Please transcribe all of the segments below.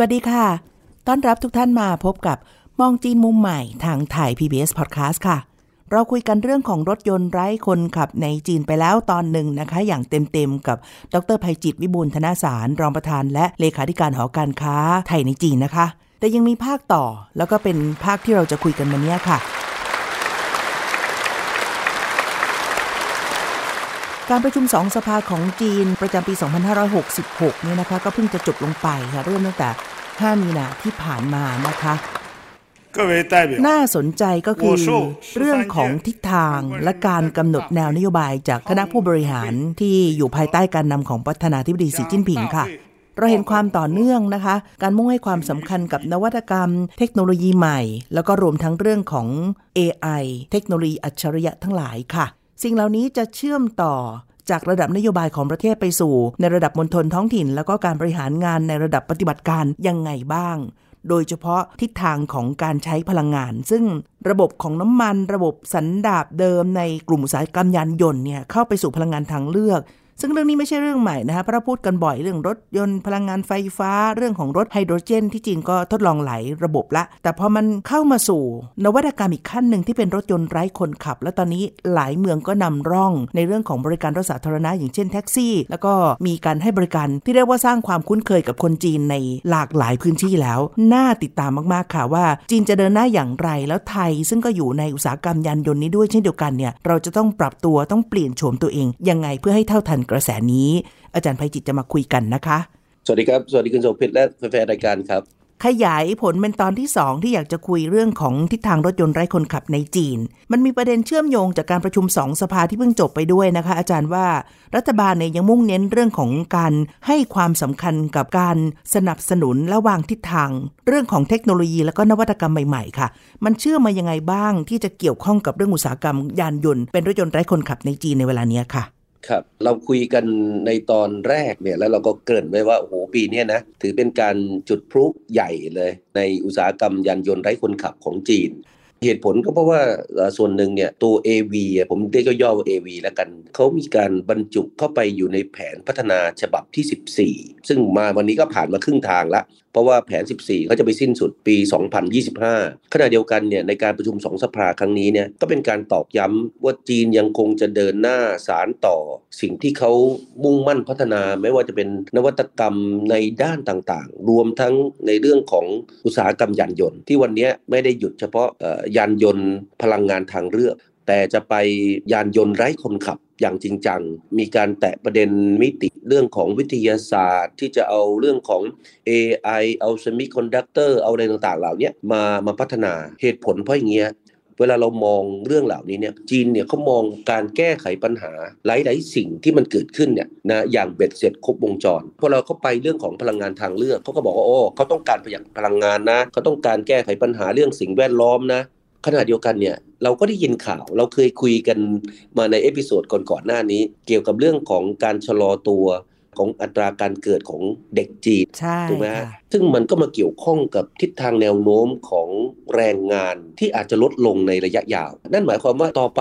วัสดีค่ะ ต้อนรับทุกท่านมาพบกับมองจีนมุมใหม่ทางไทย PBS Podcast ค่ะ เราคุยกันเรื่องของรถยนต์ไร้คนขับในจีนไปแล้วตอนหนึ่งนะคะ อย่างเต็มๆกับ ดรภัยจิตวิบูลธนาสาร รองประธาน และเลขาธิการหอการค้าไทยในจีนนะคะ แต่ยังมีภาคต่อแล้วก็เป็นภาคที่เราจะคุยกันวันนี้ค่ะการประชุมสองสภาของจีนประจำปี 2566 เนี่ยนะคะ ก็เพิ่งจะจบลงไปค่ะ เริ่มตั้งแต่ 15 มีนาที่ผ่านมานะคะน่าสนใจก็คือเรื่องของทิศทางและการกำหนดแนวนโยบายจากคณะผู้บริหารที่อยู่ภายใต้การนำของประธานาธิบดีสีจิ้นผิงค่ะ เราเห็นความต่อเนื่องนะคะ การมุ่งให้ความสำคัญกับนวัตกรรม เทคโนโลยีใหม่ แล้วก็รวมทั้งเรื่องของ AI เทคโนโลยีอัจฉริยะทั้งหลายค่ะ สิ่งเหล่านี้จะเชื่อมต่อ จากระดับนโยบายของประเทศไปสู่ ในระดับมณฑลท้องถิ่น แล้วก็การบริหารงานในระดับปฏิบัติการยังไงบ้าง โดยเฉพาะทิศทางของการใช้พลังงาน ซึ่งระบบของน้ำมัน ระบบสันดาบเดิมในกลุ่มอุตสาหกรรมยานยนต์เนี่ยเข้าไปสู่พลังงานทางเลือก ซึ่งเรื่องนี้ไม่ใช่เรื่องใหม่นะคะเพราะพูดกันบ่อยเรื่องรถยนต์พลังงานไฟฟ้า เรื่องของรถไฮโดรเจน ที่จีนก็ทดลองหลายระบบละ แต่พอมันเข้ามาสู่ นวัตกรรมอีกขั้นหนึ่งที่เป็นรถยนต์ไร้คนขับ แล้วตอนนี้หลายเมืองก็นำร่อง ในเรื่องของบริการรถสาธารณะอย่างเช่นแท็กซี่ แล้วก็มีการให้บริการที่เรียกว่าสร้างความคุ้นเคยกับคนจีนในหลากหลายพื้นที่แล้ว น่าติดตามมากๆค่ะว่า จีนจะเดินหน้าอย่างไรแล้วไทย ซึ่งก็อยู่ในอุตสาหกรรมยานยนต์นี้ด้วยเช่นเดียวกันเนี่ยเราจะต้องปรับตัวต้องเปลี่ยนโฉมตัวเองยังไงเพื่อให้เท่าทันกระแสนี้ อาจารย์ภัยจิตจะมาคุยกันนะคะ สวัสดีครับ สวัสดีคุณโสภิตและแฟนๆรายการครับ ขยายผลเป็นตอนที่ 2 ที่อยากจะคุยเรื่องของทิศทางรถยนต์ไร้คนขับในจีน มันมีประเด็นเชื่อมโยงจากการประชุมสองสภาที่เพิ่งจบไปด้วยนะคะ อาจารย์ว่ารัฐบาลเนี่ยยังมุ่งเน้นเรื่องของการให้ความสำคัญกับการสนับสนุนและวางทิศทาง เรื่องของเทคโนโลยีและก็นวัตกรรมใหม่ๆ ค่ะ มันเชื่อมมายังไงบ้างที่จะเกี่ยวข้องกับเรื่องอุตสาหกรรมยานยนต์เป็นรถยนต์ไร้คนขับในจีนในเวลาเนี้ยค่ะ ครับเราคุยกันในตอนแรกเนี่ยแล้วเราก็เกริ่นไว้ว่าโอ้โหปีนี้นะถือเป็นการจุดพลุใหญ่เลย ในอุตสาหกรรมยานยนต์ไร้คนขับของจีน เหตุผลก็เพราะว่าส่วนหนึ่งเนี่ยตัว AV อะผมเรียกย่อว่า AV แล้วกัน เขามีการบรรจุเข้าไปอยู่ในแผนพัฒนาฉบับที่ 14 ซึ่งมาวันนี้ก็ผ่านมาครึ่งทางละ ราะว่าแผน 14เขาจะไปสิ้นสุดปี 2025 ขณะเดียวกันเนี่ยในการประชุมสองสภาครั้งนี้เนี่ยก็เป็นการตอกย้ำว่าจีนยังคงจะเดินหน้าสารต่อ สิ่งที่เขามุ่งมั่นพัฒนาไม่ว่าจะเป็นนวัตกรรมในด้านต่างๆ รวมทั้งในเรื่องของอุตสาหกรรมยานยนต์ ที่วันนี้ไม่ได้หยุดเฉพาะเอ่อยานยนต์พลังงานทางเลือก แต่จะไปยานยนต์ไร้คนขับ อย่างจริงจัง มีการแตะประเด็นมิติเรื่องของวิทยาศาสตร์ ที่จะเอาเรื่องของ AI เอา semiconductor เอาอะไรต่างๆ เหล่านี้มามาพัฒนาเหตุผลเพราะอย่างเงี้ยเวลาเรามองเรื่องเหล่านี้เนี่ยจีนเนี่ยเขามองการแก้ไขปัญหาหลายๆสิ่งที่มันเกิดขึ้นเนี่ยนะอย่างเบ็ดเสร็จครบวงจรพอเราเข้าไปเรื่องของพลังงานทางเลือกเขาก็บอกว่าโอ้เขาต้องการประหยัดพลังงานนะเขาต้องการแก้ไขปัญหาเรื่องสิ่งแวดล้อมนะ ขณะเดียวกันเนี่ยเราก็ได้ยินข่าวเราเคยคุยกันมาใน episode ก่อนๆหน้านี้ เกี่ยวกับเรื่องของการชะลอตัวของอัตราการเกิดของเด็กจีนใช่ถูกไหมฮะค่ะซึ่งมันก็มาเกี่ยวข้องกับทิศทางแนวโน้มของแรงงานที่อาจจะลดลงในระยะยาว นั่นหมายความว่าต่อไป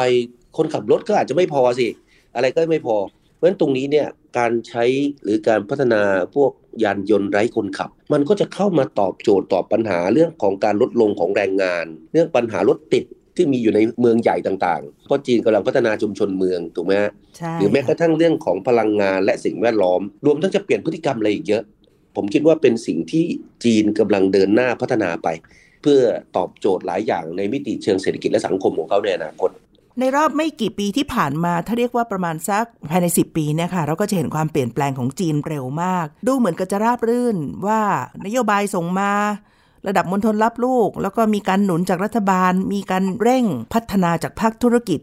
คนขับรถก็อาจจะไม่พอสิ อะไรก็ไม่พอ เพราะฉะนั้นตรงนี้เนี่ยการใช้หรือการพัฒนาพวก ยานยนต์ไร้คนขับ มันก็จะเข้ามาตอบโจทย์ตอบปัญหาเรื่องของการลดลงของแรงงาน เรื่องปัญหารถติดที่มีอยู่ในเมืองใหญ่ต่างๆ เพราะจีนกำลังพัฒนาชุมชนเมืองถูกไหมฮะใช่หรือแม้กระทั่งเรื่องของพลังงานและสิ่งแวดล้อม รวมทั้งจะเปลี่ยนพฤติกรรมอะไรอีกเยอะ ผมคิดว่าเป็นสิ่งที่จีนกำลังเดินหน้าพัฒนาไป เพื่อตอบโจทย์หลายอย่างในมิติเชิงเศรษฐกิจและสังคมของเขาในอนาคต ในรอบไม่กี่ปีที่ผ่านมา ถ้าเรียกว่าประมาณสักภายใน 10 ปีเนี่ยค่ะ เราก็จะเห็นความเปลี่ยนแปลงของจีนเร็วมาก ดูเหมือนกับจะราบรื่นว่านโยบายส่งมา ระดับมณฑลรับลูก แล้วก็มีการหนุนจากรัฐบาล มีการเร่งพัฒนาจากภาคธุรกิจ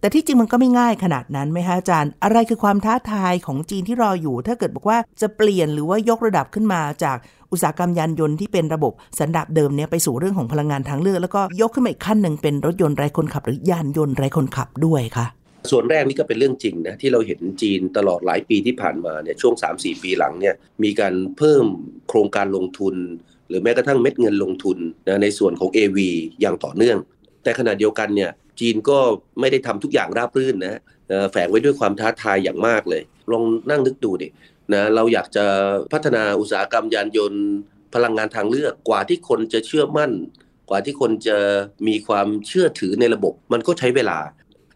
แต่ที่จริงมันก็ไม่ง่ายขนาดนั้นไหมคะอาจารย์ อะไรคือความท้าทายของจีนที่รออยู่ ถ้าเกิดบอกว่าจะเปลี่ยนหรือว่ายกระดับขึ้นมาจาก อุตสาหกรรมยานยนต์ที่เป็นระบบสันดาปเดิมเนี่ยไปสู่เรื่องของพลังงานทางเลือก แล้วก็ยกขึ้นมาอีกขั้นหนึ่งเป็นรถยนต์ไร้คนขับ หรือยานยนต์ไร้คนขับด้วยค่ะส่วนแรกนี่ก็เป็นเรื่องจริงนะที่เราเห็นจีนตลอดหลายปีที่ผ่านมาเนี่ยช่วง 3-4 ปีหลังเนี่ยมีการเพิ่มโครงการลงทุน หรือแม้กระทั่งเม็ดเงินลงทุนนะในส่วนของ AV อย่างต่อเนื่อง แต่ขณะเดียวกันเนี่ยจีนก็ไม่ได้ทำทุกอย่างราบรื่นนะแฝงไว้ด้วยความท้าทายอย่างมากเลย ลองนั่งนึกดูดิ นะเราอยากจะพัฒนาอุตสาหกรรมยานยนต์ พลังงานทางเลือกกว่าที่คนจะเชื่อมั่น กว่าที่คนจะมีความเชื่อถือในระบบ มันก็ใช้เวลา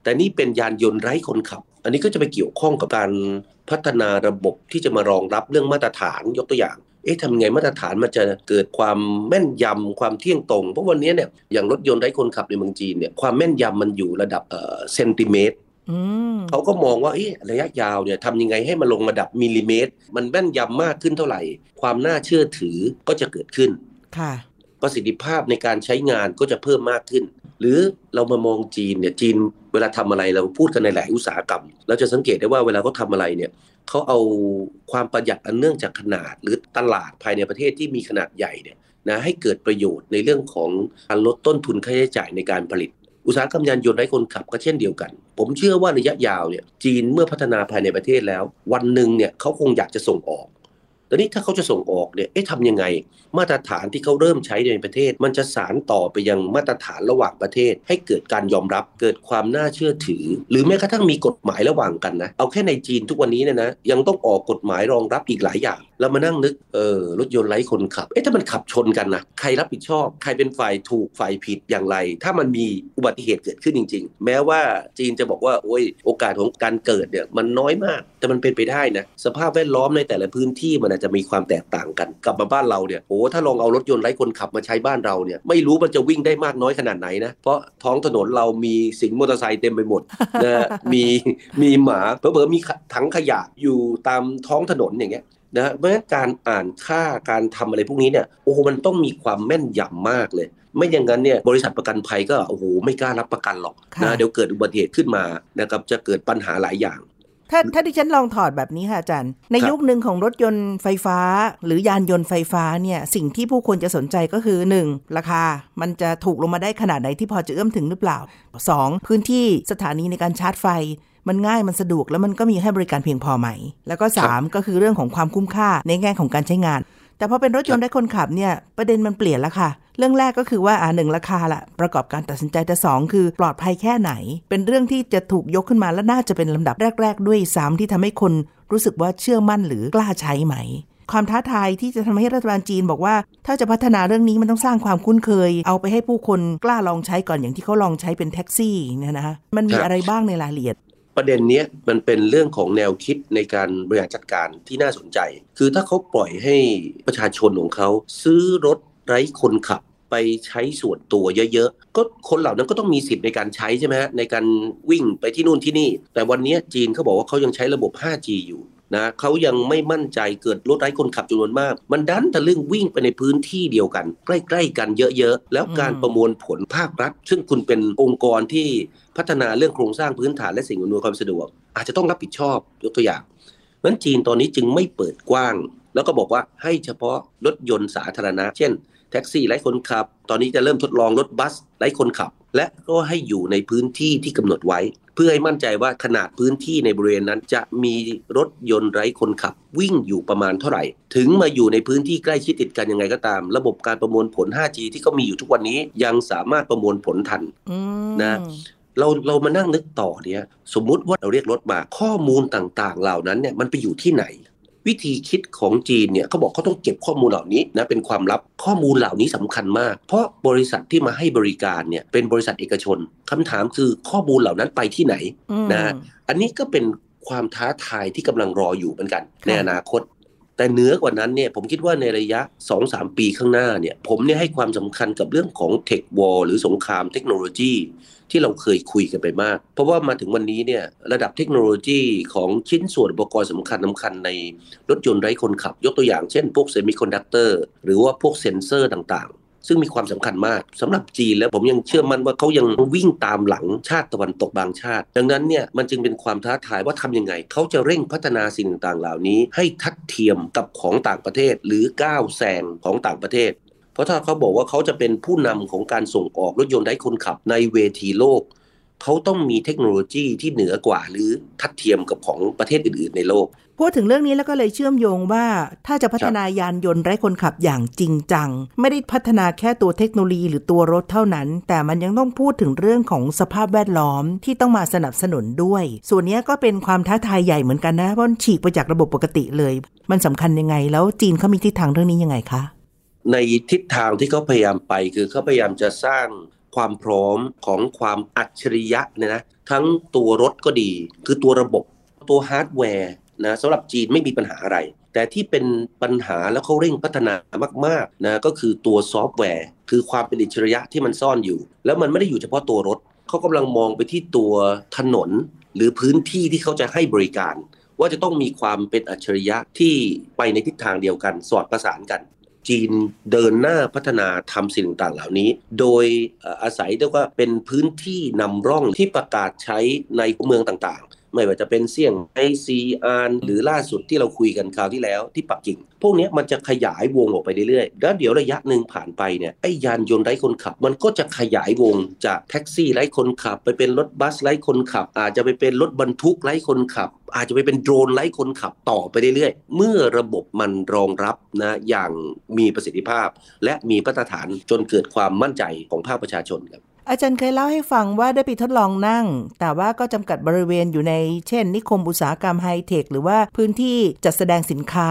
แต่นี่เป็นยานยนต์ไร้คนขับ อันนี้ก็จะไปเกี่ยวข้องกับการพัฒนาระบบที่จะมารองรับเรื่องมาตรฐานยกตัวอย่างเอ๊ะทำไงมาตรฐานมันจะเกิดความแม่นยำความเที่ยงตรง เพราะวันนี้เนี่ยอย่างรถยนต์ไร้คนขับในเมืองจีนเนี่ยความแม่นยำมันอยู่ระดับเซนติเมตร เขาก็มองว่าระยะยาวเนี่ยทำยังไงให้มันลงระดับมิลลิเมตร มันแม่นยำมากขึ้นเท่าไหร่ ความน่าเชื่อถือก็จะเกิดขึ้นค่ะประสิทธิภาพในการใช้งานก็จะเพิ่มมากขึ้น หรือเรามามองจีนเนี่ยจีนเวลาทำอะไรเราพูดกันในหลายอุตสาหกรรม เราจะสังเกตได้ว่าเวลาเขาทาอะไรเนี่ยเขาเอาความประหยัดอันเนื่องจากขนาด หรือตลาดภายในประเทศที่มีขนาดใหญ่เนี่ยนะให้เกิดประโยชน์ในเรื่องของการลดต้นทุนค่าใช้จ่ายในการผลิต อุตสาหกรรมยานยนต์ไร้คนขับก็เช่นเดียวกัน ผมเชื่อว่าระยะยาวเนี่ยจีนเมื่อพัฒนาภายในประเทศแล้ว วันหนึ่งเนี่ยเขาคงอยากจะส่งออกแต่นี้ถ้าเขาจะส่งออกเนี่ยเอ๊ะทำยังไง มาตรฐานที่เขาเริ่มใช้ในประเทศ มันจะสารต่อไปยังมาตรฐานระหว่างประเทศ ให้เกิดการยอมรับเกิดความน่าเชื่อถือ หรือแม้กระทั่งมีกฎหมายระหว่างกันนะเอาแค่ในจีนทุกวันนี้เนี่ยนะยังต้องออกกฎหมายรองรับอีกหลายอย่าง แล้วมานั่งนึกเออรถยนต์ไร้คนขับ เอ๊ะถ้ามันขับชนกันนะใครรับผิดชอบ ใครเป็นฝ่ายถูกฝ่ายผิดอย่างไร ถ้ามันมีอุบัติเหตุเกิดขึ้นจริง ๆ แม้ว่าจีนจะบอกว่าโอ้ยโอกาสของการเกิดเนี่ยมันน้อยมาก แต่มันเป็นไปได้นะสภาพแวดล้อมในแต่ละพื้นที่มันอาจจะมีความแตกต่างกัน กลับมาบ้านเราเนี่ยโอ้ถ้าลองเอารถยนต์ไร้คนขับมาใช้บ้านเราเนี่ยไม่รู้มันจะวิ่งได้มากน้อยขนาดไหนนะเพราะท้องถนนเรามีสิงมอเตอร์ไซค์เต็มไปหมดนะมีมีหมาเผลอๆมีถังขยะอยู่ตามท้องถนนอย่างเงี้ย นะเพราะฉะนั้นการอ่านค่าการทำอะไรพวกนี้เนี่ยโอ้มันต้องมีความแม่นยำมากเลย ไม่อย่างนั้นเนี่ยบริษัทประกันภัยก็โอ้โหไม่กล้ารับประกันหรอกนะเดี๋ยวเกิดอุบัติเหตุขึ้นมานะครับจะเกิดปัญหาหลายอย่างถ้าถ้าที่ฉันลองถอดแบบนี้ค่ะอาจารย์ ในยุคหนึ่งของรถยนต์ไฟฟ้า หรือยานยนต์ไฟฟ้าเนี่ยสิ่งที่ผู้คนจะสนใจก็คือ 1. ราคา มันจะถูกลงมาได้ขนาดไหนที่พอจะเอื้อมถึงหรือเปล่า 2. พื้นที่สถานีในการชาร์จไฟ มันง่ายมันสะดวกแล้วมันก็มีให้บริการเพียงพอไหม แล้วก็ 3 ก็คือเรื่องของความคุ้มค่าในแง่ของการใช้งาน แต่พอเป็นรถยนต์ได้คนขับเนี่ยประเด็นมันเปลี่ยนแล้วค่ะ เรื่องแรกก็คือว่าอ่าหนึ่งราคาละประกอบการตัดสินใจแต่สองคือปลอดภัยแค่ไหน เป็นเรื่องที่จะถูกยกขึ้นมาและน่าจะเป็นลำดับแรก ๆ ด้วยซ้ำที่ทำให้คนรู้สึกว่าเชื่อมั่นหรือกล้าใช้ไหมความท้าทายที่จะทำให้รัฐบาลจีนบอกว่า ถ้าจะพัฒนาเรื่องนี้มันต้องสร้างความคุ้นเคย เอาไปให้ผู้คนกล้าลองใช้ก่อนอย่างที่เขาลองใช้เป็นแท็กซี่เนี่ยนะมันมีอะไรบ้างในรายละเอียด ประเด็นนี้มันเป็นเรื่องของแนวคิดในการบริหารจัดการที่น่าสนใจ คือถ้าเขาปล่อยให้ประชาชนของเขาซื้อรถไร้คนขับไปใช้ส่วนตัวเยอะๆ ก็คนเหล่านั้นก็ต้องมีสิทธิ์ในการใช้ใช่ไหมฮะในการวิ่งไปที่นู่นที่นี่ แต่วันนี้จีนเขาบอกว่าเขายังใช้ระบบ 5G อยู่ นะเขายังไม่มั่นใจเกิดรถไร้คนขับจำนวนมาก มันดันทะลึ่งวิ่งไปในพื้นที่เดียวกัน ใกล้ๆกันเยอะๆ แล้วการประมวลผลภาครัฐ ซึ่งคุณเป็นองค์กรที่พัฒนาเรื่องโครงสร้างพื้นฐานและสิ่งอำนวยความสะดวก อาจจะต้องรับผิดชอบยกตัวอย่างนั้นจีนตอนนี้จึงไม่เปิดกว้าง แล้วก็บอกว่าให้เฉพาะรถยนต์สาธารณะ เช่น แท็กซี่ไร้คนขับ ตอนนี้จะเริ่มทดลองรถบัสไร้คนขับ และก็ให้อยู่ในพื้นที่ที่กำหนดไว้ พื่อให้มั่นใจว่าขนาดพื้นที่ในบริเวณนั้นจะมีรถยนต์ไร้คนขับ วิ่งอยู่ประมาณเท่าไหร่ ถึงมาอยู่ในพื้นที่ใกล้ชิดติดกันยังไงก็ตาม ระบบการประมวลผล 5G ที่เขามีอยู่ทุกวันนี้ยังสามารถประมวลผลทันนะเราเรามานั่งนึกต่อเนี่ยสมมุติว่าเราเรียกรถมาข้อมูลต่างๆ เหล่านั้นเนี่ยมันไปอยู่ที่ไหน วิธีคิดของจีนเนี่ยเขาบอกเขาต้องเก็บข้อมูลเหล่านี้นะเป็นความลับข้อมูลเหล่านี้สำคัญมาก เพราะบริษัทที่มาให้บริการเนี่ยเป็นบริษัทเอกชนคำถามคือข้อมูลเหล่านั้นไปที่ไหนนะอันนี้ก็เป็นความท้าทายที่กำลังรออยู่เหมือนกัน ในอนาคต แต่เนื้อกว่านั้นเนี่ยผมคิดว่าในระยะ 2-3 ปีข้างหน้าเนี่ยผมเนี่ยให้ความสำคัญกับเรื่องของ tech war หรือสงครามเทคโนโลยีที่เราเคยคุยกันไปมาก เพราะว่ามาถึงวันนี้เนี่ยระดับเทคโนโลยีของชิ้นส่วนอุปกรณ์สำคัญสำคัญในรถยนต์ไร้คนขับ ยกตัวอย่างเช่นพวก semiconductor หรือว่าพวกเซ็นเซอร์ต่าง ซึ่งมีความสำคัญมากสำหรับจีนแล้วผมยังเชื่อมั่นว่าเขายังวิ่งตามหลังชาติตะวันตกบางชาติ ดังนั้นเนี่ยมันจึงเป็นความท้าทายว่าทำยังไง เขาจะเร่งพัฒนาสิ่งต่างๆ เหล่านี้ ให้ทัดเทียมกับของต่างประเทศ หรือก้าวแซงของต่างประเทศ เพราะถ้าเขาบอกว่าเขาจะเป็นผู้นำของการส่งออกรถยนต์ไร้คนขับในเวทีโลก เขาต้องมีเทคโนโลยีที่เหนือกว่าหรือทัดเทียมกับของประเทศอื่น ๆ ในโลก พูดถึงเรื่องนี้แล้วก็เลยเชื่อมโยงว่า ถ้าจะพัฒนายานยนต์ไร้คนขับอย่างจริงจัง ไม่ได้พัฒนาแค่ตัวเทคโนโลยีหรือตัวรถเท่านั้น แต่มันยังต้องพูดถึงเรื่องของสภาพแวดล้อมที่ต้องมาสนับสนุนด้วย ส่วนนี้ก็เป็นความท้าทายใหญ่เหมือนกันนะเพราะฉีกไปจากระบบปกติเลย มันสำคัญยังไง แล้วจีนเขามีทิศทางเรื่องนี้ยังไงคะในทิศทางที่เขาพยายามไปคือเขาพยายามจะสร้าง ความพร้อมของความอัจฉริยะเนี่ยนะทั้งตัวรถก็ดี คือตัวระบบตัวฮาร์ดแวร์นะสำหรับจีนไม่มีปัญหาอะไร แต่ที่เป็นปัญหาแล้วเขาเร่งพัฒนามากๆนะก็คือตัวซอฟต์แวร์ คือความเป็นอัจฉริยะที่มันซ่อนอยู่ แล้วมันไม่ได้อยู่เฉพาะตัวรถเขากำลังมองไปที่ตัวถนน หรือพื้นที่ที่เขาจะให้บริการ ว่าจะต้องมีความเป็นอัจฉริยะที่ไปในทิศทางเดียวกัน สอดประสานกัน จีนเดินหน้าพัฒนาทำสิ่งต่างๆเหล่านี้ โดยอาศัยเรียกว่าเป็นพื้นที่นำร่องที่ประกาศใช้ในเมืองต่างๆ ไม่ว่าจะเป็นเสี่ยงไอซีอาร์หรือล่าสุดที่เราคุยกันคราวที่แล้วที่ปักกิ่ง พวกนี้มันจะขยายวงออกไปเรื่อยๆ แล้วเดี๋ยวระยะหนึ่งผ่านไปเนี่ยไอ้ยานยนต์ไร้คนขับ มันก็จะขยายวงจากแท็กซี่ไร้คนขับ ไปเป็นรถบัสไร้คนขับ อาจจะไปเป็นรถบรรทุกไร้คนขับ อาจจะไปเป็นโดรนไร้คนขับต่อไปเรื่อยๆ เมื่อระบบมันรองรับนะอย่างมีประสิทธิภาพ และมีมาตรฐานจนเกิดความมั่นใจของภาคประชาชนครับ อาจารย์เคยเล่าให้ฟังว่าได้ไปทดลองนั่ง แต่ว่าก็จำกัดบริเวณอยู่ในเช่น นิคมอุตสาหกรรมไฮเทคหรือว่าพื้นที่จัดแสดงสินค้า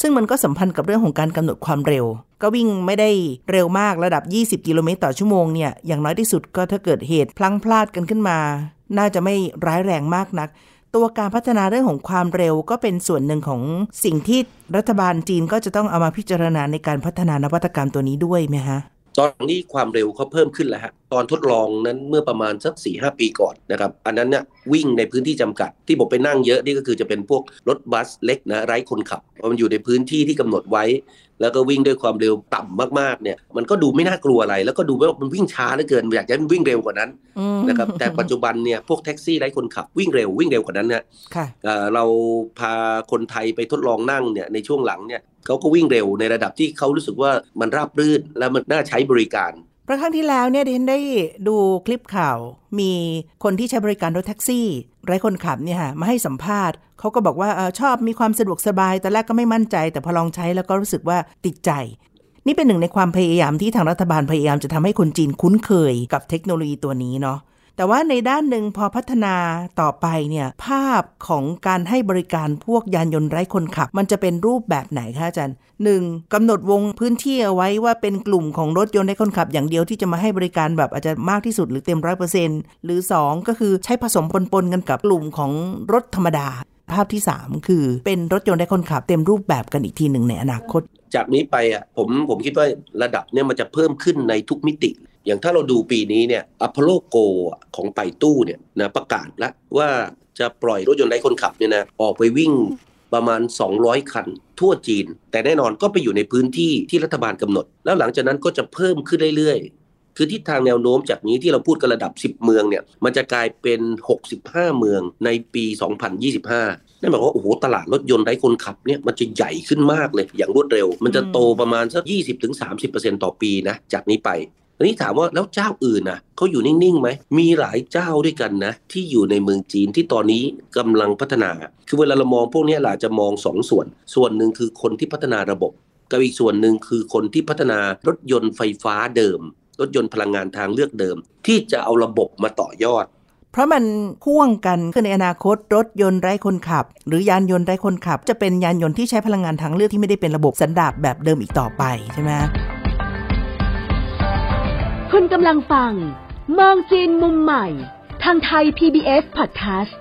ซึ่งมันก็สัมพันธ์กับเรื่องของการกำหนดความเร็ว ก็วิ่งไม่ได้เร็วมากระดับ 20 กิโลเมตรต่อชั่วโมงเนี่ยอย่างน้อยที่สุดก็ถ้าเกิดเหตุพลั้งพลาดกันขึ้นมา น่าจะไม่ร้ายแรงมากนัก ตัวการพัฒนาเรื่องของความเร็วก็เป็นส่วนหนึ่งของสิ่งที่รัฐบาลจีนก็จะต้องเอามาพิจารณาในการพัฒนานวัตกรรมตัวนี้ด้วยไหมฮะตอนนี้ความเร็วเขาเพิ่มขึ้นแล้วฮะ ตอนทดลองนั้นเมื่อประมาณสัก4ีหปีก่อนนะครับ อันนั้นเนี่ยวิ่งในพื้นที่จำกัด ที่ผมไปนั่งเยอะนี่ก็คือจะเป็นพวกรถบัสเล็กนะไร้คนขับเพราะมันอยู่ในพื้นที่ที่กำหนดไว้ แล้วก็วิ่งด้วยความเร็วต่ำมากๆเนี่ยมันก็ดูไม่น่ากลัวอะไร แล้วก็ดูว่ามันวิ่งช้าเหลือเกินอยากจะให้มันวิ่งเร็วกว่านั้นนะครับแต่ปัจจุบันเนี่ยพวกแท็กซี่ไร้คนขับวิ่งเร็ววิ่งเร็วกว่านั้นเนี่ยค่ะเราพาคนไทยไปทดลองนั่งเนี่ยในช่วงหลังเนี่ยเขาก็วิ่งเร็วในระดับที่เขารู้สึกว่ามันราบรื่นและมันน่าใช้บริการเพราะครั้งที่แล้วเนี่ยดิฉันได้ดูคลิปข่าว มีคนที่ใช้บริการรถแท็กซี่ไร้คนขับเนี่ยค่ะมาให้สัมภาษณ์เขาก็บอกว่าออชอบมีความสะดวกสบายแต่แรกก็ไม่มั่นใจ แต่พอลองใช้แล้วก็รู้สึกว่าติดใจ นี่เป็นหนึ่งในความพยายามที่ทางรัฐบาลพยายามจะทำให้คนจีนคุ้นเคยกับเทคโนโลยีตัวนี้เนาะ แต่ว่าในด้านหนึ่งพอพัฒนาต่อไปเนี่ยภาพของการให้บริการพวกยานยนต์ไร้คนขับ มันจะเป็นรูปแบบไหนคะอาจารย์หนึ่งกำหนดวงพื้นที่เอาไว้ว่าเป็นกลุ่มของรถยนต์ไร้คนขับ อย่างเดียวที่จะมาให้บริการแบบอาจจะมากที่สุดหรือเต็มร้อยเปอร์เซ็นต์หรือ 2 ก็คือใช้ผสมปนๆกันกับกลุ่มของรถธรรมดา ภาพที่ 3 คือเป็นรถยนต์ไร้คนขับ เต็มรูปแบบกันอีกทีหนึ่งในอนาคตจากนี้ไปอะผมผมคิดว่าระดับเนี่ยมันจะเพิ่มขึ้นในทุกมิติ อย่างถ้าเราดูปีนี้เนี่ยอพอลโลโกของไปตู้เนี่ยนะประกาศแล้วว่าจะปล่อยรถยนต์ไร้คนขับเนี่ยนะออกไปวิ่งประมาณ 200 คัน ทั่วจีน แต่แน่นอนก็ไปอยู่ในพื้นที่ที่รัฐบาลกำหนด แล้วหลังจากนั้นก็จะเพิ่มขึ้นเรื่อยๆ คือทิศทางแนวโน้มจากนี้ที่เราพูดกันระดับ 10 เมืองเนี่ยมันจะกลายเป็น 65 เมืองในปี 2025 นั่นหมายความว่าโอ้โหตลาดรถยนต์ไร้คนขับเนี่ยมันจะใหญ่ขึ้นมากเลยอย่างรวดเร็ว มันจะโตประมาณสัก 20-30%ต่อปีนะจากนี้ไป ทีนี้ถามว่าแล้วเจ้าอื่นนะเขาอยู่นิ่งๆไหมมีหลายเจ้าด้วยกันนะที่อยู่ในเมืองจีนที่ตอนนี้กำลังพัฒนา คือเวลาเรามองพวกนี้เราจะมองสองส่วน ส่วนหนึ่งคือคนที่พัฒนาระบบกับอีกส่วนหนึ่งคือคนที่พัฒนารถยนต์ไฟฟ้าเดิม รถยนต์พลังงานทางเลือกเดิม ที่จะเอาระบบมาต่อยอด เพราะมันพ่วงกันคือในอนาคตรถยนต์ไร้คนขับ หรือยานยนต์ไร้คนขับ จะเป็นยานยนต์ที่ใช้พลังงานทางเลือกที่ไม่ได้เป็นระบบสันดาปแบบเดิมอีกต่อไปใช่ไหม คุณกำลังฟัง มองจีนมุมใหม่ ทางไทย PBS Podcast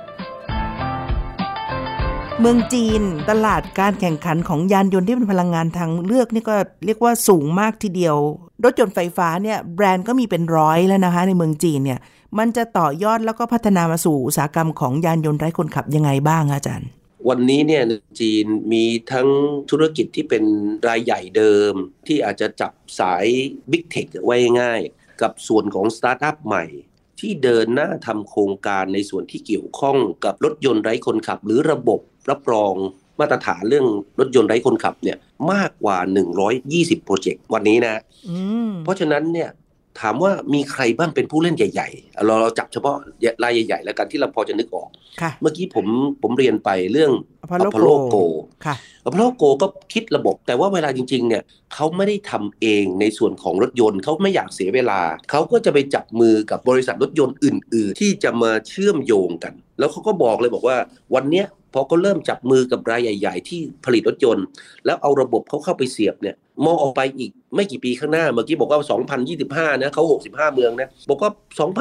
เมืองจีนตลาดการแข่งขันของยานยนต์ที่เป็นพลังงานทางเลือกนี่ก็เรียกว่าสูงมากทีเดียว รถยนต์ไฟฟ้าเนี่ยแบรนด์ก็มีเป็นร้อยแล้วนะคะในเมืองจีนเนี่ยมันจะต่อยอดแล้วก็พัฒนามาสู่อุตสาหกรรมของยานยนต์ไร้คนขับยังไงบ้างอาจารย์ วันนี้เนี่ยจีนมีทั้งธุรกิจที่เป็นรายใหญ่เดิม ที่อาจจะจับสาย Big Tech ว่าง่าย กับส่วนของสตาร์ทอัพใหม่ ที่เดินหน้าทำโครงการในส่วนที่เกี่ยวข้องกับรถยนต์ไร้คนขับ หรือระบบรับรองมาตรฐานเรื่องรถยนต์ไร้คนขับเนี่ยมากกว่า 120 โปรเจกต์วันนี้นะอืมเพราะฉะนั้นเนี่ย ถามว่ามีใครบ้างเป็นผู้เล่นใหญ่ๆเราเราจับเฉพาะรายใหญ่ๆ แล้วกันที่เราพอจะนึกออกค่ะเมื่อกี้ผมผมเรียนไปเรื่อง Apollo Apollo Go Go ค่ะ Apollo Go ก็คิดระบบ แต่ว่าเวลาจริงๆเนี่ยเขาไม่ได้ทำเองในส่วนของรถยนต์เขาไม่อยากเสียเวลา เขาก็จะไปจับมือกับบริษัทรถยนต์อื่น ๆ ที่จะมาเชื่อมโยงกัน แล้วเขาก็บอกเลยบอกว่าวันเนี้ยพอเขาเริ่มจับมือกับรายใหญ่ ๆ ที่ผลิตรถยนต์ แล้วเอาระบบเขาเข้าไปเสียบเนี่ยมองออกไปอีก ไม่กี่ปีข้างหน้า เมื่อกี้บอกว่า 2025 นะเขา65 เมืองนะ บอกว่า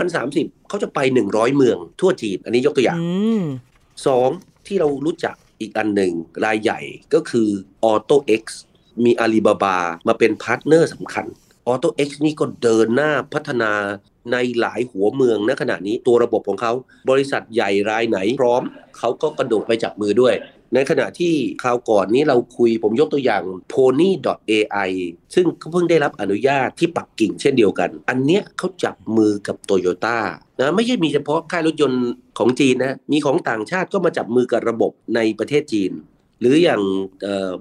2030 เขาจะไป 100 เมืองทั่วจีน อันนี้ยกตัวอย่างอืมสองที่เรารู้จักอีกอันหนึ่งรายใหญ่ก็คือ Auto X มีอาลีบาบามาเป็น partner สำคัญ AutoX นี่ก็เดินหน้าพัฒนาในหลายหัวเมืองณขณะนี้ตัวระบบของเขา บริษัทใหญ่รายไหนพร้อม เขาก็กระโดดไปจับมือด้วย ในขณะที่คราวก่อนนี้เราคุยผมยกตัวอย่าง pony.ai ซึ่งก็เพิ่งได้รับอนุญาตที่ปักกิ่งเช่นเดียวกัน อันเนี้ยเขาจับมือกับโตโยต้านะไม่ใช่มีเฉพาะค่ายรถยนต์ของจีนนะ มีของต่างชาติก็มาจับมือกับระบบในประเทศจีน หรืออย่าง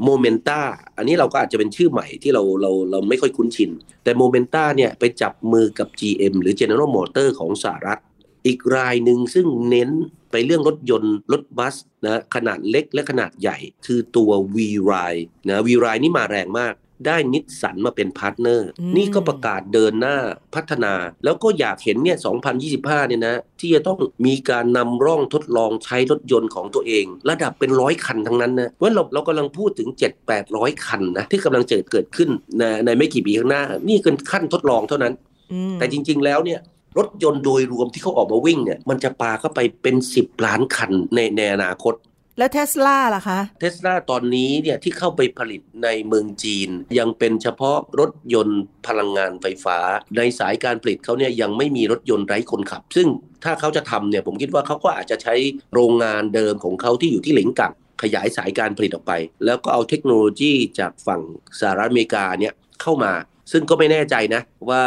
Momenta อันนี้เราก็อาจจะเป็นชื่อใหม่ที่เราเราเราไม่ค่อยคุ้นชิน แต่ Momenta เนี่ยไปจับมือกับ GM หรือ General Motor ของสหรัฐ อีกรายหนึ่งซึ่งเน้นไปเรื่องรถยนต์ รถบัสนะขนาดเล็กและขนาดใหญ่ คือตัว WeRide นะ v r i นี่มาแรงมาก ได้นิสสันมาเป็น partner อืมนี่ก็ประกาศเดินหน้าพัฒนา แล้วก็อยากเห็นเนี่ย 2025 เนี่ยนะ ที่จะต้องมีการนำร่องทดลองใช้รถยนต์ของตัวเอง ระดับเป็นร้อยคันทั้งนั้นนะเพราะเราเรากำลังพูดถึง 7-800 คันนะ ที่กำลังเจิดเกิดขึ้นในในไม่กี่ปีข้างหน้า นี่คือขั้นทดลองเท่านั้นอืมแต่จริง ๆ แล้วเนี่ย รถยนต์โดยรวมที่เขาออกมาวิ่งเนี่ยมันจะปาเข้าไปเป็น10ล้านคันในในอนาคตแล้วเทสลาล่ะคะเทสลาตอนนี้เนี่ยที่เข้าไปผลิตในเมืองจีน ยังเป็นเฉพาะรถยนต์พลังงานไฟฟ้า ในสายการผลิตเขาเนี่ยยังไม่มีรถยนต์ไร้คนขับ ซึ่งถ้าเขาจะทำเนี่ยผมคิดว่าเขาก็อาจจะใช้โรงงานเดิมของเขาที่อยู่ที่หลิงกังขยายสายการผลิตออกไป แล้วก็เอาเทคโนโลยีจากฝั่งสหรัฐอเมริกาเนี่ยเข้ามา ซึ่งก็ไม่แน่ใจนะว่า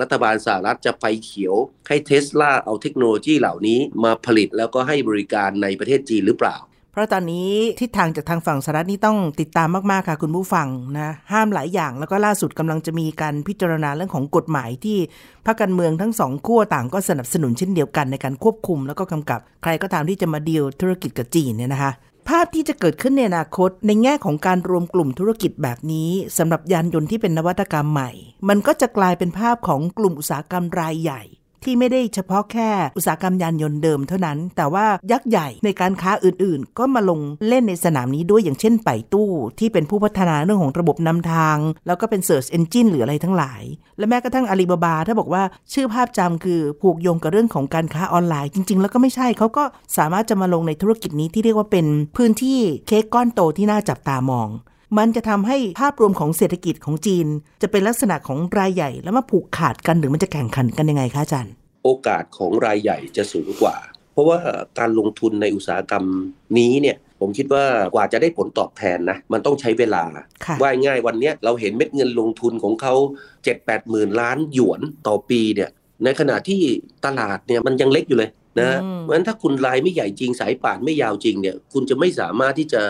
รัฐบาลสหรัฐจะไฟเขียวให้เทสลาเอาเทคโนโลยีเหล่านี้มาผลิตแล้วก็ให้บริการในประเทศจีนหรือเปล่า เพราะตอนนี้ทิศทางจากทางฝั่งสหรัฐนี่ต้องติดตามมาก ๆ ค่ะคุณผู้ฟังนะห้ามหลายอย่างแล้วก็ล่าสุดกำลังจะมีการพิจารณาเรื่องของกฎหมายที่พรรคการเมืองทั้งสองขั้วต่างก็สนับสนุนเช่นเดียวกันในการควบคุม แล้วก็กำกับ ใครก็ตามที่จะมาดีลธุรกิจกับจีนเนี่ยนะคะ ภาพที่จะเกิดขึ้นในอนาคต ในแง่ของการรวมกลุ่มธุรกิจแบบนี้สำหรับยานยนต์ที่เป็นนวัตกรรมใหม่ มันก็จะกลายเป็นภาพของกลุ่มอุตสาหกรรมรายใหญ่ ที่ไม่ได้เฉพาะแค่อุตสาหกรรมยานยนต์เดิมเท่านั้น แต่ว่ายักษ์ใหญ่ในการค้าอื่นๆ ก็มาลงเล่นในสนามนี้ด้วยอย่างเช่นไปตู้ ที่เป็นผู้พัฒนาเรื่องของระบบนำทาง แล้วก็เป็น Search Engine หรืออะไรทั้งหลาย และแม้กระทั่งอาลีบาบาถ้าบอกว่าชื่อภาพจำคือผูกโยงกับเรื่องของการค้าออนไลน์จริง ๆ แล้วก็ไม่ใช่เขาก็สามารถจะมาลงในธุรกิจนี้ที่เรียกว่าเป็นพื้นที่เค้กก้อนโตที่น่าจับตามอง มันจะทำให้ภาพรวมของเศรษฐกิจของจีน จะเป็นลักษณะของรายใหญ่แล้วมาผูกขาดกันหรือมันจะแข่งขันกันยังไงคะอาจารย์ โอกาสของรายใหญ่จะสูงกว่า เพราะว่าการลงทุนในอุตสาหกรรมนี้เนี่ยผมคิดว่ากว่าจะได้ผลตอบแทนนะ มันต้องใช้เวลาค่ะว่าง่ายวันเนี้ยเราเห็นเม็ดเงินลงทุนของเขา 7 8 หมื่นล้านหยวนต่อปีเนี่ยในขณะที่ตลาดเนี่ยมันยังเล็กอยู่เลย นะอืมเพราะฉะนั้นถ้าคุณรายไม่ใหญ่จริงสายป่านไม่ยาวจริงเนี่ยคุณจะไม่สามารถที่จะ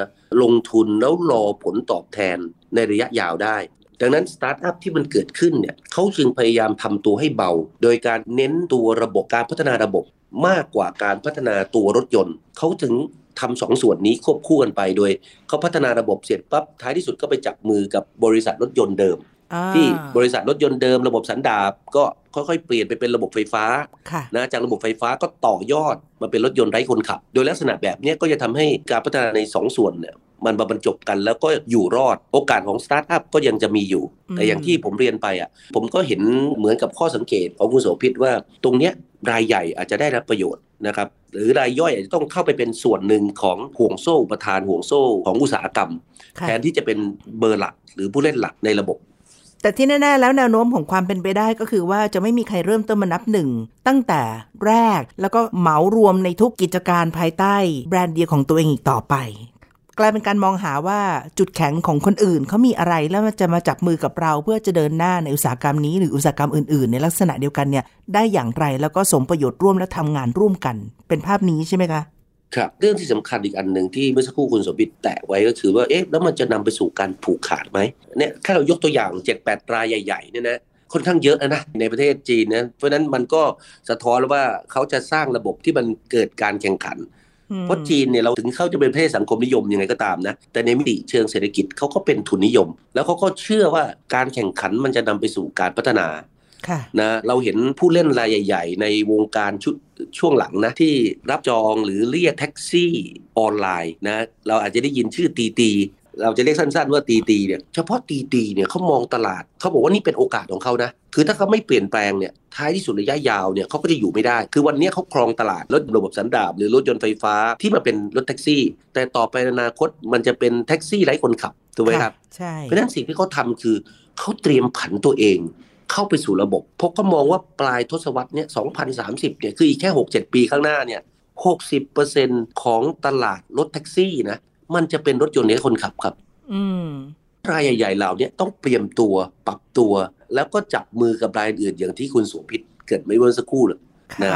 ลงทุนแล้วรอผลตอบแทนในระยะยาวได้ ดังนั้นสตาร์ทอัพที่มันเกิดขึ้นเนี่ยเขาจึงพยายามทำตัวให้เบา โดยการเน้นตัวระบบการพัฒนาระบบมากกว่าการพัฒนาตัวรถยนต์เขาถึงทำสองส่วนนี้ควบคู่กันไปโดยเขาพัฒนาระบบเสร็จปั๊บท้ายที่สุดก็ไปจับมือกับบริษัทรถยนต์เดิมอ่า ที่บริษัทรถยนต์เดิมระบบสันดาปก็ค่อยๆเปลี่ยนไปเป็นระบบไฟฟ้าค่ะนะจากระบบไฟฟ้าก็ต่อยอดมาเป็นรถยนต์ไร้คนขับ โดยลักษณะแบบเนี้ยก็จะทำให้การพัฒนาใน2ส่วนเนี่ยมันมาบรรจบกันแล้วก็อยู่รอดโอกาสของสตาร์ทอัพก็ยังจะมีอยู่ แต่อย่างที่ผมเรียนไปอะผมก็เห็นเหมือนกับข้อสังเกตของคุณโสภิตว่า ตรงเนี้ยรายใหญ่อาจจะได้รับประโยชน์นะครับหรือรายย่อยอาจจะต้องเข้าไปเป็นส่วนหนึ่งของห่วงโซ่อุประธานห่วงโซ่ของอุตสาหกรรมค่ะแทนที่จะเป็นเบอร์หลักหรือผู้เล่นหลักในระบบ แต่ที่แน่ ๆ แล้วแนวโน้มของความเป็นไปได้ก็คือว่าจะไม่มีใครเริ่มต้นมานับหนึ่งตั้งแต่แรกแล้วก็เหมารวมในทุกกิจการภายใต้แบรนด์เดียวของตัวเองอีกต่อไป กลายเป็นการมองหาว่าจุดแข็งของคนอื่นเขามีอะไรแล้วจะมาจับมือกับเราเพื่อจะเดินหน้าในอุตสาหกรรมนี้หรืออุตสาหกรรมอื่นๆ ในลักษณะเดียวกันเนี่ยได้อย่างไรแล้วก็สมประโยชน์ร่วมและทำงานร่วมกัน เป็นภาพนี้ใช่ไหมคะ ครับเรื่องที่สำคัญอีกอันหนึ่งที่เมื่อสักครู่คุณสมบิตแตะไว้ก็คือว่าเอ๊ะแล้วมันจะนำไปสู่การผูกขาดไหมเนี่ยแค่เรายกตัวอย่าง7จ็ดแปดรายใหญ่ๆเนี่ยนะค่อนข้างเยอะนะในประเทศจีนนะเพราะนั้นมันก็สะท้อนว่าเขาจะสร้างระบบที่มันเกิดการแข่งขัน เพราะจีนเนี่ยเราถึงเขาจะเป็นประเทศสังคมนิยมยังไงก็ตามนะแต่ในมิติเชิงเศรษฐกิจเขาก็เป็นทุนนิยม แล้วเขาก็เชื่อว่าการแข่งขันมันจะนำไปสู่การพัฒนา นะเราเห็นผู้เล่นรายใหญ่ ๆ ในวงการชุดช่วงหลังนะที่รับจองหรือเรียกแท็กซี่ออนไลน์นะเราอาจจะได้ยินชื่อตีตีเราจะเรียกสั้นๆว่าตีตีเนี่ยเฉพาะตีตีเนี่ยเขามองตลาดเขาบอกว่านี่เป็นโอกาสของเขานะคือถ้าเขาไม่เปลี่ยนแปลงเนี่ยท้ายที่สุดระยะยาวเนี่ยเขาก็จะอยู่ไม่ได้ คือวันนี้เขาครองตลาดรถระบบสันดาปหรือรถยนต์ไฟฟ้าที่มาเป็นรถแท็กซี่ แต่ต่อไปในอนาคตมันจะเป็นแท็กซี่ไร้คนขับถูกไหมครับใช่เพราะนั้นสิ่งที่เขาทาคือเขาเตรียมผันตัวเอง เข้าไปสู่ระบบเพราะก็มองว่าปลายทศวรรษเนี่ย2030เนี่ยคืออีกแค่ 6-7 ปีข้างหน้าเนี่ย60%ของตลาดรถแท็กซี่นะมันจะเป็นรถยนต์ให้คนขับครับรายใหญ่ๆเหล่านี้ต้องเตรียมตัวปรับตัว แล้วก็จับมือกับรายอื่นอย่างที่คุณสุพิษเกิดไม่เมื่อสักครู่เลยนะ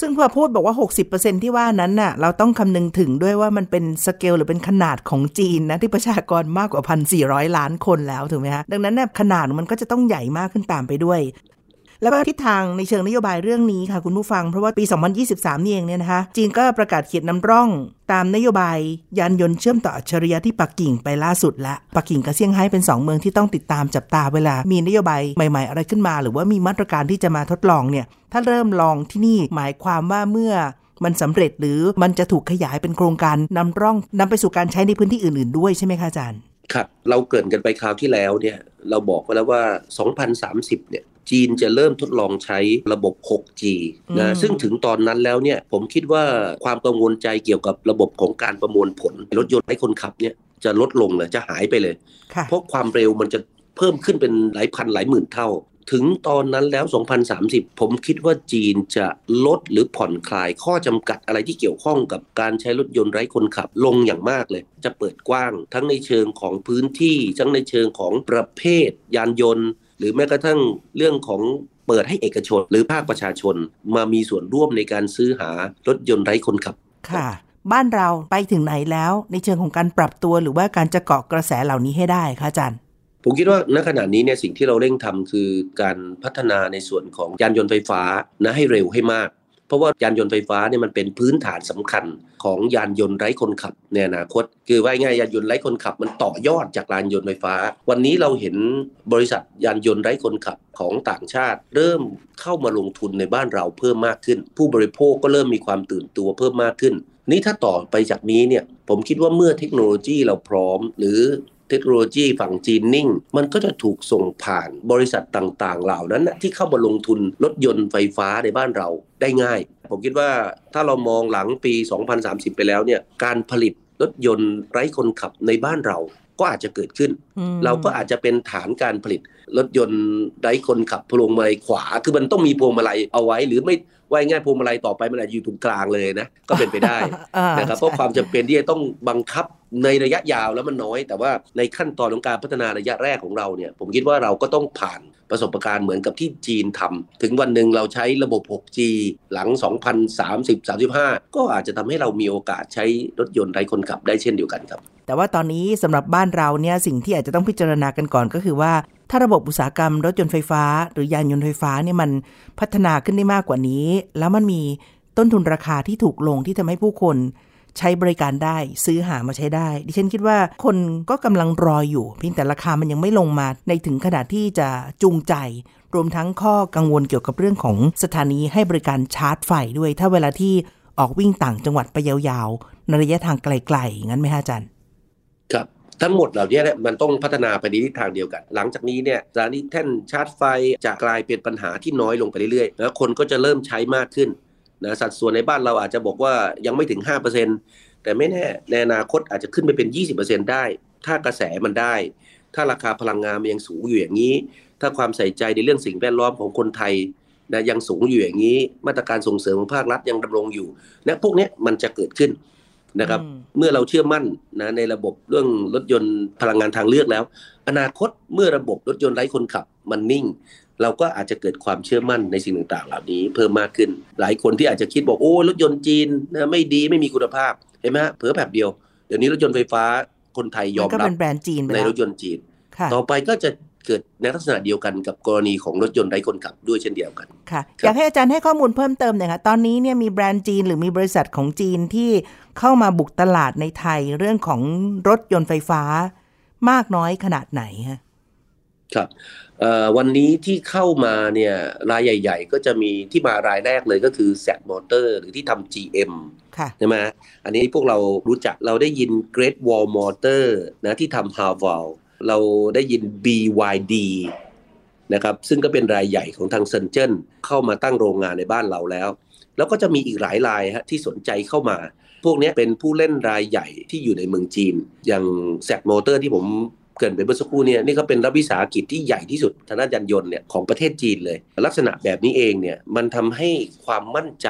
ซึ่งพอพูดบอกว่า 60%ที่ว่านั้นน่ะ เราต้องคำนึงถึงด้วยว่ามันเป็นสเกลหรือเป็นขนาดของจีนนะ ที่ประชากรมากกว่า 1,400 ล้านคนแล้ว ถูกไหมฮะ ดังนั้นน่ขนาดมันก็จะต้องใหญ่มากขึ้นตามไปด้วย แล้วก็ทิศทางในเชิงนโยบายเรื่องนี้ค่ะคุณผู้ฟัง เพราะว่าปี 2023 นี่เองเนี่ยนะคะ จีนก็ประกาศเขียนนำร่อง ตามนโยบายยานยนต์เชื่อมต่ออัจฉริยะที่ปักกิ่งไปล่าสุดละ ปักกิ่งกับเซี่ยงไฮ้เป็น 2 เมืองที่ต้องติดตามจับตาเวลา มีนโยบายใหม่ๆ อะไรขึ้นมา หรือว่ามีมาตรการที่จะมาทดลองเนี่ย ถ้าเริ่มลองที่นี่หมายความว่าเมื่อมันสำเร็จหรือมันจะถูกขยายเป็นโครงการนำร่องนำไปสู่การใช้ในพื้นที่อื่น ๆ ด้วยใช่ไหมคะอาจารย์ ครับ เราเกิดกันไปคราวที่แล้วเนี่ย เราบอกไว้แล้วว่า 2030 เนี่ย จีนจะเริ่มทดลองใช้ระบบ 6G นะซึ่งถึงตอนนั้นแล้วเนี่ยผมคิดว่าความกังวลใจเกี่ยวกับระบบของการประมวลผล รถยนต์ให้คนขับเนี่ยจะลดลงเลยจะหายไปเลย เพราะความเร็วมันจะเพิ่มขึ้นเป็นหลายพันหลายหมื่นเท่า ถึงตอนนั้นแล้ว 2030 ผมคิดว่าจีนจะลดหรือผ่อนคลายข้อจำกัดอะไรที่เกี่ยวข้องกับการใช้รถยนต์ไร้คนขับลงอย่างมากเลย จะเปิดกว้าง ทั้งในเชิงของพื้นที่ ทั้งในเชิงของประเภท ยานยนต์ หรือแม้กระทั่งเรื่องของเปิดให้เอกชน หรือภาคประชาชนมามีส่วนร่วมในการซื้อหารถยนต์ไร้คนขับ ค่ะ บ้านเราไปถึงไหนแล้วในเชิงของการปรับตัวหรือว่าการจะเกาะกระแสเหล่านี้ให้ได้คะอาจารย์ผมคิดว่าณขณะนี้เนี่ยสิ่งที่เราเร่งทำคือการพัฒนาในส่วนของยานยนต์ไฟฟ้านะให้เร็วให้มาก เพราะว่ายานยนต์ไฟฟ้าเนี่ยมันเป็นพื้นฐานสำคัญของยานยนต์ไร้คนขับในอนาคต คือว่าง่ายยานยนต์ไร้คนขับมันต่อยอดจากยานยนต์ไฟฟ้า วันนี้เราเห็นบริษัทยานยนต์ไร้คนขับของต่างชาติ เริ่มเข้ามาลงทุนในบ้านเราเพิ่มมากขึ้น ผู้บริโภคก็เริ่มมีความตื่นตัวเพิ่มมากขึ้น นี้ถ้าต่อไปจากนี้เนี่ยผมคิดว่าเมื่อเทคโนโลยีเราพร้อม หรือ เทคโนโลยีฝั่งจีนนิ่ง มันก็จะถูกส่งผ่านบริษัทต่างๆ เหล่านั้นที่เข้ามาลงทุนรถยนต์ไฟฟ้าในบ้านเราได้ง่าย ผมคิดว่าถ้าเรามองหลังปี 2030 ไปแล้วเนี่ยการผลิตรถยนต์ไร้คนขับในบ้านเราก็อาจจะเกิดขึ้น เราก็อาจจะเป็นฐานการผลิต รถยนต์ไร้คนขับพวงมาลัยขวา คือมันต้องมีพวงมาลัยเอาไว้ หรือไม่ว่าง่ายพวงมาลัยต่อไปมันอาจจะอยู่ตรงกลางเลยนะก็เป็นไปได้นะครับเพราะความจำเป็นที่จะต้องบังคับในระยะยาวแล้วมันน้อย แต่ว่าในขั้นตอนของการพัฒนาระยะแรกของเราเนี่ย ผมคิดว่าเราก็ต้องผ่านประสบการณ์เหมือนกับที่จีนทำถึงวันหนึ่งเราใช้ระบบ 6G หลัง 2030-35 ก็อาจจะทำให้เรามีโอกาสใช้รถยนต์ไร้คนขับได้เช่นเดียวกันครับ แต่ว่าตอนนี้สำหรับบ้านเราเนี่ยสิ่งที่อาจจะต้องพิจารณากันก่อนก็คือว่า ถ้าระบบอุตสาหกรรมรถยนต์ไฟฟ้า หรือยานยนต์ไฟฟ้าเนี่ยมันพัฒนาขึ้นได้มากกว่านี้ แล้วมันมีต้นทุนราคาที่ถูกลงที่ทำให้ผู้คนใช้บริการได้ซื้อหามาใช้ได้ ดิฉันคิดว่าคนก็กำลังรออยู่เพียงแต่ราคามันยังไม่ลงมาในถึงขนาดที่จะจูงใจ รวมทั้งข้อกังวลเกี่ยวกับเรื่องของสถานีให้บริการชาร์จไฟด้วย ถ้าเวลาที่ออกวิ่งต่างจังหวัดไปยาวๆในระยะทางไกลๆงั้นไหมฮะอาจารย์ ครับ ทั้งหมดเหล่านี้เนี่ยมันต้องพัฒนาไปในทิศทางเดียวกัน หลังจากนี้เนี่ยสถานีแท่นชาร์จไฟจะกลายเป็นปัญหาที่น้อยลงไปเรื่อยๆแล้วคนก็จะเริ่มใช้มากขึ้นนะสัดส่วนในบ้านเราอาจจะบอกว่ายังไม่ถึง 5%แต่ไม่แน่ในอนาคตอาจจะขึ้นไปเป็น 20%ได้ ถ้ากระแสมันได้ ถ้าราคาพลังงานมันยังสูงอยู่อย่างนี้ ถ้าความใส่ใจในเรื่องสิ่งแวดล้อมของคนไทยนะยังสูงอยู่อย่างนี้ มาตรการส่งเสริมของภาครัฐยังดำรงอยู่นะพวกนี้มันจะเกิดขึ้น นะครับ เมื่อเราเชื่อมั่นนะในระบบเรื่องรถยนต์พลังงานทางเลือกแล้ว อนาคตเมื่อระบบรถยนต์ไร้คนขับมันนิ่ง เราก็อาจจะเกิดความเชื่อมั่นในสิ่งต่างๆ เหล่านี้เพิ่มมากขึ้น หลายคนที่อาจจะคิดบอกโอ้รถยนต์จีนนะไม่ดีไม่มีคุณภาพเห็นไหมฮะเผื่อแบบเดียว เดี๋ยวนี้รถยนต์ไฟฟ้าคนไทยยอมก็รับเป็นแบรนด์จีนไปในแล้วรถยนต์จีนค่ะต่อไปก็จะ เกิดในลักษณะเดียวกันกับกรณีของรถยนต์ไร้คนขับด้วยเช่นเดียวกันค่ะครับอยากให้อาจารย์ให้ข้อมูลเพิ่มเติมหน่อยค่ะตอนนี้เนี่ยมีแบรนด์จีนหรือมีบริษัทของจีนที่เข้ามาบุกตลาดในไทยเรื่องของรถยนต์ไฟฟ้ามากน้อยขนาดไหนฮะครับเอ่อวันนี้ที่เข้ามาเนี่ยรายใหญ่ ๆ ก็จะมีที่มารายแรกเลยก็คือแซดมอเตอร์หรือที่ทำ GM ค่ะใช่ไหมอันนี้พวกเรารู้จักเราได้ยิน Great Wall Motor นะที่ทำ h a v a l เราได้ยิน BYD นะครับซึ่งก็เป็นรายใหญ่ของทางเซนเจนเข้ามาตั้งโรงงานในบ้านเราแล้ว แล้วก็จะมีอีกหลายรายฮะที่สนใจเข้ามา พวกนี้เป็นผู้เล่นรายใหญ่ที่อยู่ในเมืองจีน อย่างแซดมอเตอร์ที่ผมเกินไปเมื่อสักครู่เนี่ยนี่ก็เป็นรัฐวิสาหกิจที่ใหญ่ที่สุดทางด้านยานยนต์เนี่ยของประเทศจีนเลย ลักษณะแบบนี้เองเนี่ยมันทำให้ความมั่นใจ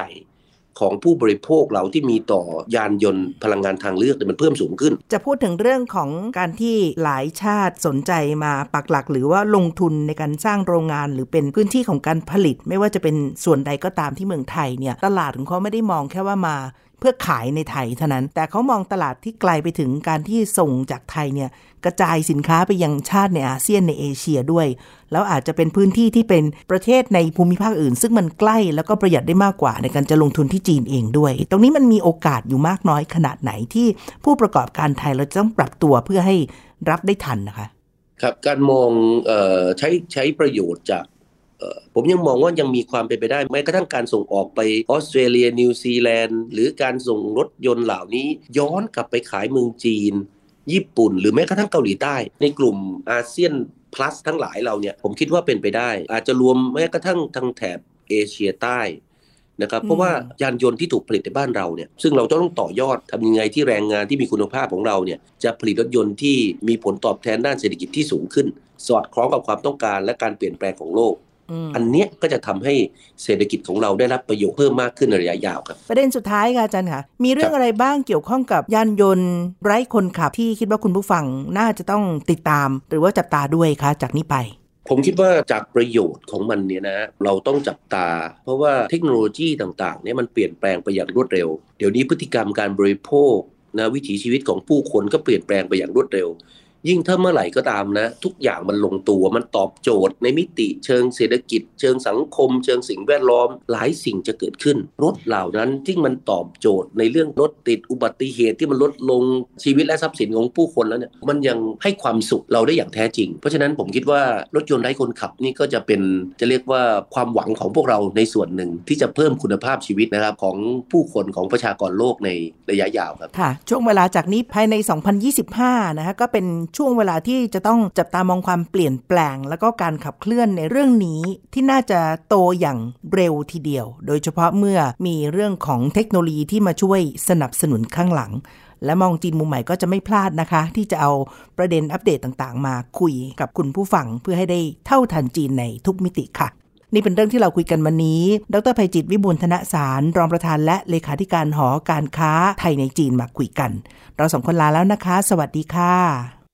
ของผู้บริโภคเราที่มีต่อยานยนต์พลังงานทางเลือกเนี่ยมันเพิ่มสูงขึ้น จะพูดถึงเรื่องของการที่หลายชาติสนใจมาปักหลัก หรือว่าลงทุนในการสร้างโรงงาน หรือเป็นพื้นที่ของการผลิต ไม่ว่าจะเป็นส่วนใดก็ตามที่เมืองไทยเนี่ยตลาดของเขาไม่ได้มองแค่ว่ามา เพื่อขายในไทยเท่านั้น แต่เขามองตลาดที่ไกลไปถึงการที่ส่งจากไทยเนี่ยกระจายสินค้าไปยังชาติในอาเซียนในเอเชียด้วย แล้วอาจจะเป็นพื้นที่ที่เป็นประเทศในภูมิภาคอื่น ซึ่งมันใกล้แล้วก็ประหยัดได้มากกว่าในการจะลงทุนที่จีนเองด้วย ตรงนี้มันมีโอกาสอยู่มากน้อยขนาดไหนที่ผู้ประกอบการไทยเราจะต้องปรับตัวเพื่อให้รับได้ทันนะคะครับการมองออใช้ใช้ประโยชน์จาก ผมยังมองว่ายังมีความเป็นไปได้แม้กระทั่งการส่งออกไปออสเตรเลียนิวซีแลนด์หรือการส่งรถยนต์เหล่านี้ย้อนกลับไปขายเมืองจีน ญี่ปุ่น หรือแม้กระทั่งเกาหลีใต้ ในกลุ่มอาเซียน plus ทั้งหลายเราเนี่ยผมคิดว่าเป็นไปได้ อาจจะรวมแม้กระทั่งทางแถบเอเชียใต้นะครับเพราะว่ายานยนต์ที่ถูกผลิตในบ้านเราเนี่ยซึ่งเราต้องต่อยอดทำยังไงที่แรงงานที่มีคุณภาพของเราเนี่ยจะผลิตรถยนต์ที่มีผลตอบแทนด้านเศรษฐกิจที่สูงขึ้น สอดคล้องกับความต้องการและการเปลี่ยนแปลงของโลก อืมอันเนี้ยก็จะทำให้เศรษฐกิจของเราได้รับประโยชน์เพิ่มมากขึ้นในระยะยาวครับ ประเด็นสุดท้ายค่ะอาจารย์ค่ะ มีเรื่องครับอะไรบ้างเกี่ยวข้องกับยานยนต์ ไร้คนขับที่คิดว่าคุณผู้ฟังน่าจะต้องติดตาม หรือว่าจับตาด้วยคะจากนี้ไป ผมคิดว่าจากประโยชน์ของมันเนี่ยนะเราต้องจับตา เพราะว่าเทคโนโลยีต่างๆเนี่ยมันเปลี่ยนแปลงไปอย่างรวดเร็ว เดี๋ยวนี้พฤติกรรมการบริโภคนะวิถีชีวิตของผู้คนก็เปลี่ยนแปลงไปอย่างรวดเร็ว ยิ่งถ้าเมื่อไหร่ก็ตามนะ ทุกอย่างมันลงตัวมันตอบโจทย์ ในมิติเชิงเศรษฐกิจ เชิงสังคม เชิงสิ่งแวดล้อม หลายสิ่งจะเกิดขึ้น รถเหล่านั้นที่มันตอบโจทย์ในเรื่องรถติดอุบัติเหตุที่มันลดลงชีวิตและทรัพย์สินของผู้คนแล้วเนี่ยมันยังให้ความสุขเราได้อย่างแท้จริง เพราะฉะนั้นผมคิดว่ารถยนต์ไร้คนขับนี่ก็จะเป็นจะเรียกว่าความหวังของพวกเราในส่วนหนึ่งที่จะเพิ่มคุณภาพชีวิตนะครับของผู้คนของประชากรโลกในระยะยาวครับค่ะช่วงเวลาจากนี้ภายใน 2025 นะคะก็เป็นช่วงเวลาที่จะต้องจับตามองความเปลี่ยนแปลง แล้วก็การขับเคลื่อนในเรื่องนี้ที่น่าจะโตอย่างเร็วทีเดียว โดยเฉพาะเมื่อมีเรื่องของเทคโนโลยีที่มาช่วยสนับสนุนข้างหลัง และมองจีนมุมใหม่ก็จะไม่พลาดนะคะ ที่จะเอาประเด็นอัปเดตต่างๆ มาคุยกับคุณผู้ฟังเพื่อให้ได้เท่าทันจีนในทุกมิติค่ะนี่เป็นเรื่องที่เราคุยกันวันนี้ ดรภัยจิตวิบูลธนสาร รองประธานและเลขาธิการหอการค้าไทยในจีนมาคุยกัน เราสองคนลาแล้วนะคะ สวัสดีค่ะ